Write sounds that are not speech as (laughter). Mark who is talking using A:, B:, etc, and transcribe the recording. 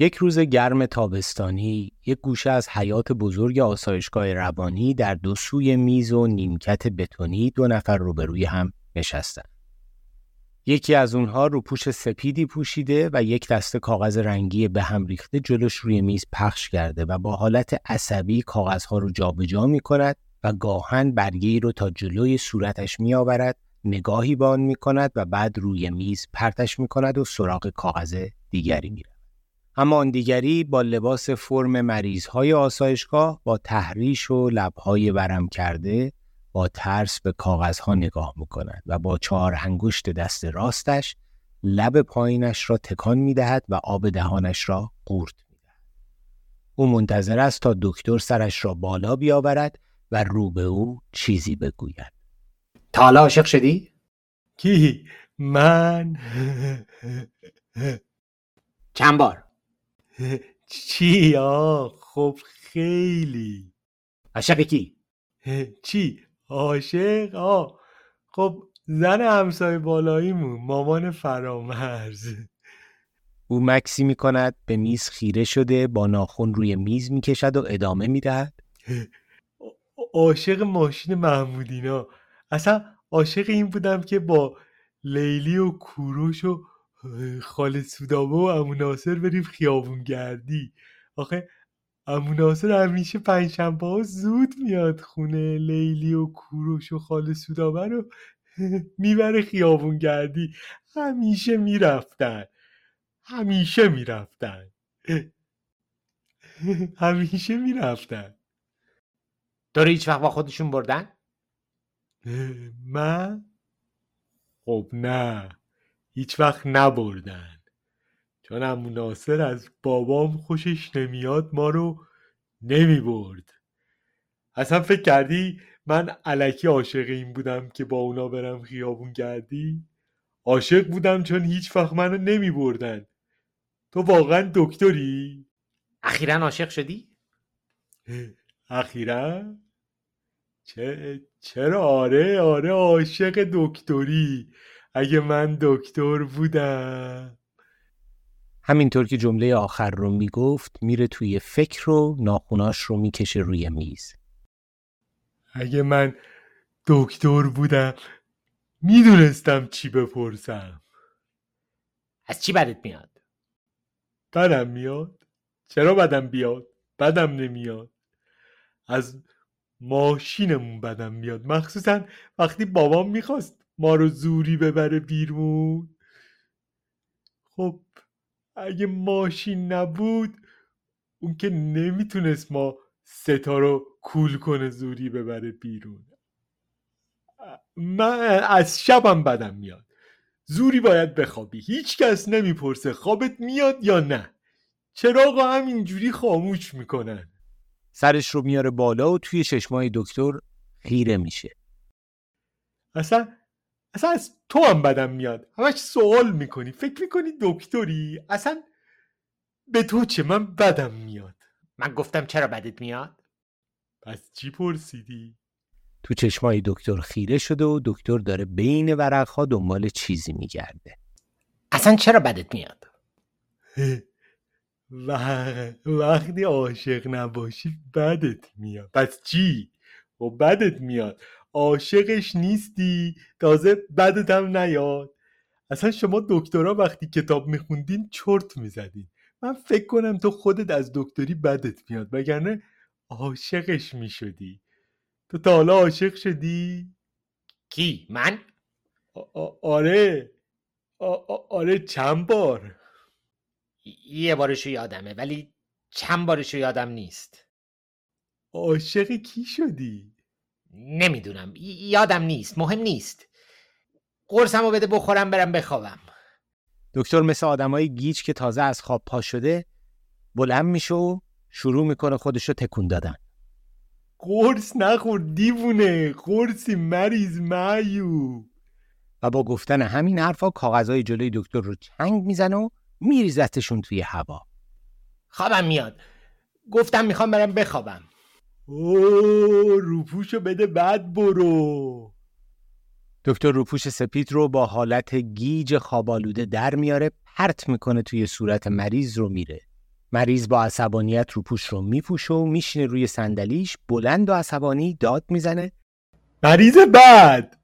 A: یک روز گرم تابستانی یک گوشه از حیات بزرگ آسایشگاه روانی در دو سوی میز و نیمکت بتونی دو نفر روبروی هم نشستن. یکی از اونها رو پوش سپیدی پوشیده و یک دسته کاغذ رنگی به هم ریخته جلوش روی میز پخش کرده و با حالت عصبی کاغذها رو جابجا می کند و گاهن برگی رو تا جلوی صورتش می آورد نگاهی به آن می کند و بعد روی میز پرتش می کند و سراغ کاغذ دیگری می اما آن دیگری با لباس فرم مریضهای آسایشگاه با تحریش و لبهای ورم کرده با ترس به کاغذها نگاه می‌کند و با چهار انگشت دست راستش لب پایینش را تکان می‌دهد و آب دهانش را قورت می‌دهد. او منتظر است تا دکتر سرش را بالا بیاورد و رو به او چیزی بگوید.
B: تا حالا عاشق شدی؟
C: کی؟ من؟
B: چند بار؟ (laughs)
C: چی آه خب خیلی.
B: عاشق کی؟ (laughs)
C: چی؟ عاشق؟ آه خب زن همسایه بالاییمون مامان فرامرز.
A: او مکسی می کند به میز خیره شده با ناخون روی میز می کشد و ادامه می دهد (laughs)
C: عاشق ماشین محمودینا. اصلا عاشق این بودم که با لیلی و کوروش و خاله سودابه و امو ناصر بریم خیابون گردی. آخه امو ناصر همیشه پنجشنبه ها زود میاد خونه لیلی و کوروش و خاله سودابه رو (laughs) می‌بره خیابون گردی. همیشه می‌رفتن. همیشه می‌رفتن. (laughs) همیشه می‌رفتن.
B: تو هیچ وقت با خودشون بردن؟
C: من؟ خب نه. هیچ وقت نبردن چون امو ناصر از بابام خوشش نمیاد ما رو نمی برد اصلا فکر کردی من علکی عاشق این بودم که با اونا برم خیابون گردی عاشق بودم چون هیچ وقت منو نمی بردن تو واقعا دکتری؟
B: اخیرا عاشق شدی؟
C: اخیرا؟ چه چرا آره آره عاشق دکتری اگه من دکتر بودم
A: همینطور که جمله آخر رو می‌گفت میره توی فکر و ناخوناش رو می‌کشه روی میز
C: اگه من دکتر بودم می‌دونستم چی بپرسم
B: از چی بدت میاد؟
C: بدم میاد؟ چرا بدم بیاد؟ بدم نمیاد از ماشینمون بدم میاد مخصوصا وقتی بابام می‌خواست ما رو زوری ببره بیرون. خب اگه ماشین نبود اون که نمی‌تونست ما ستا رو کول کنه زوری ببره بیرون. من از شبم بدم میاد. زوری باید بخوابی. هیچکس نمی‌پرسه خوابت میاد یا نه. چراغ همینجوری خاموش می‌کنن.
A: سرش رو میاره بالا و توی چشمای دکتر خیره میشه.
C: اصلا اصلا از تو هم بدم میاد. همش سوال می‌کنی. فکر می‌کنی دکتری؟ اصلا به تو چه؟ من بدم میاد.
B: من گفتم چرا بدت میاد؟
C: پس چی پرسیدی؟
A: تو چشمای دکتر خیره شده و دکتر داره بین ورقها دنبال چیزی میگرده.
B: اصلا چرا بدت میاد؟
C: وقتی عاشق نباشی بدت میاد. پس چی؟ و بدت میاد. عاشقش نیستی تازه بدت هم نیاد اصلا شما دکترا وقتی کتاب میخوندین چرت می‌زدین من فکر کنم تو خودت از دکتری بدت میاد وگرنه عاشقش می‌شدی تو تا حالا عاشق شدی؟
B: کی؟ من؟
C: آره آره چند بار
B: یه بارشو یادمه ولی چند بارشو یادم نیست
C: عاشق کی شدی؟
B: نمی‌دونم. یادم نیست. مهم نیست. قرصمو بده بخورم برم بخوابم.
A: دکتر مثل آدمای گیج که تازه از خواب پا شده بلند میشه و شروع می‌کنه خودشو تکون دادن.
C: قرص نخور دیوونه. قرصی مریض معیو.
A: و با گفتن همین حرفا کاغذهای جلوی دکتر رو چنگ می‌زنه و میریزتشون توی هوا.
B: خوابم میاد. گفتم می‌خوام برم بخوابم.
C: او روپوشو بده بعد برو.
A: دکتر روپوش سپید رو با حالت گیج خوابالوده در میاره پرت می‌کنه توی صورت مریض رو میره. مریض با عصبانیت روپوش رو میپوشه و میشینه روی صندلیش بلند و عصبانی داد می‌زنه.
C: مریض بد!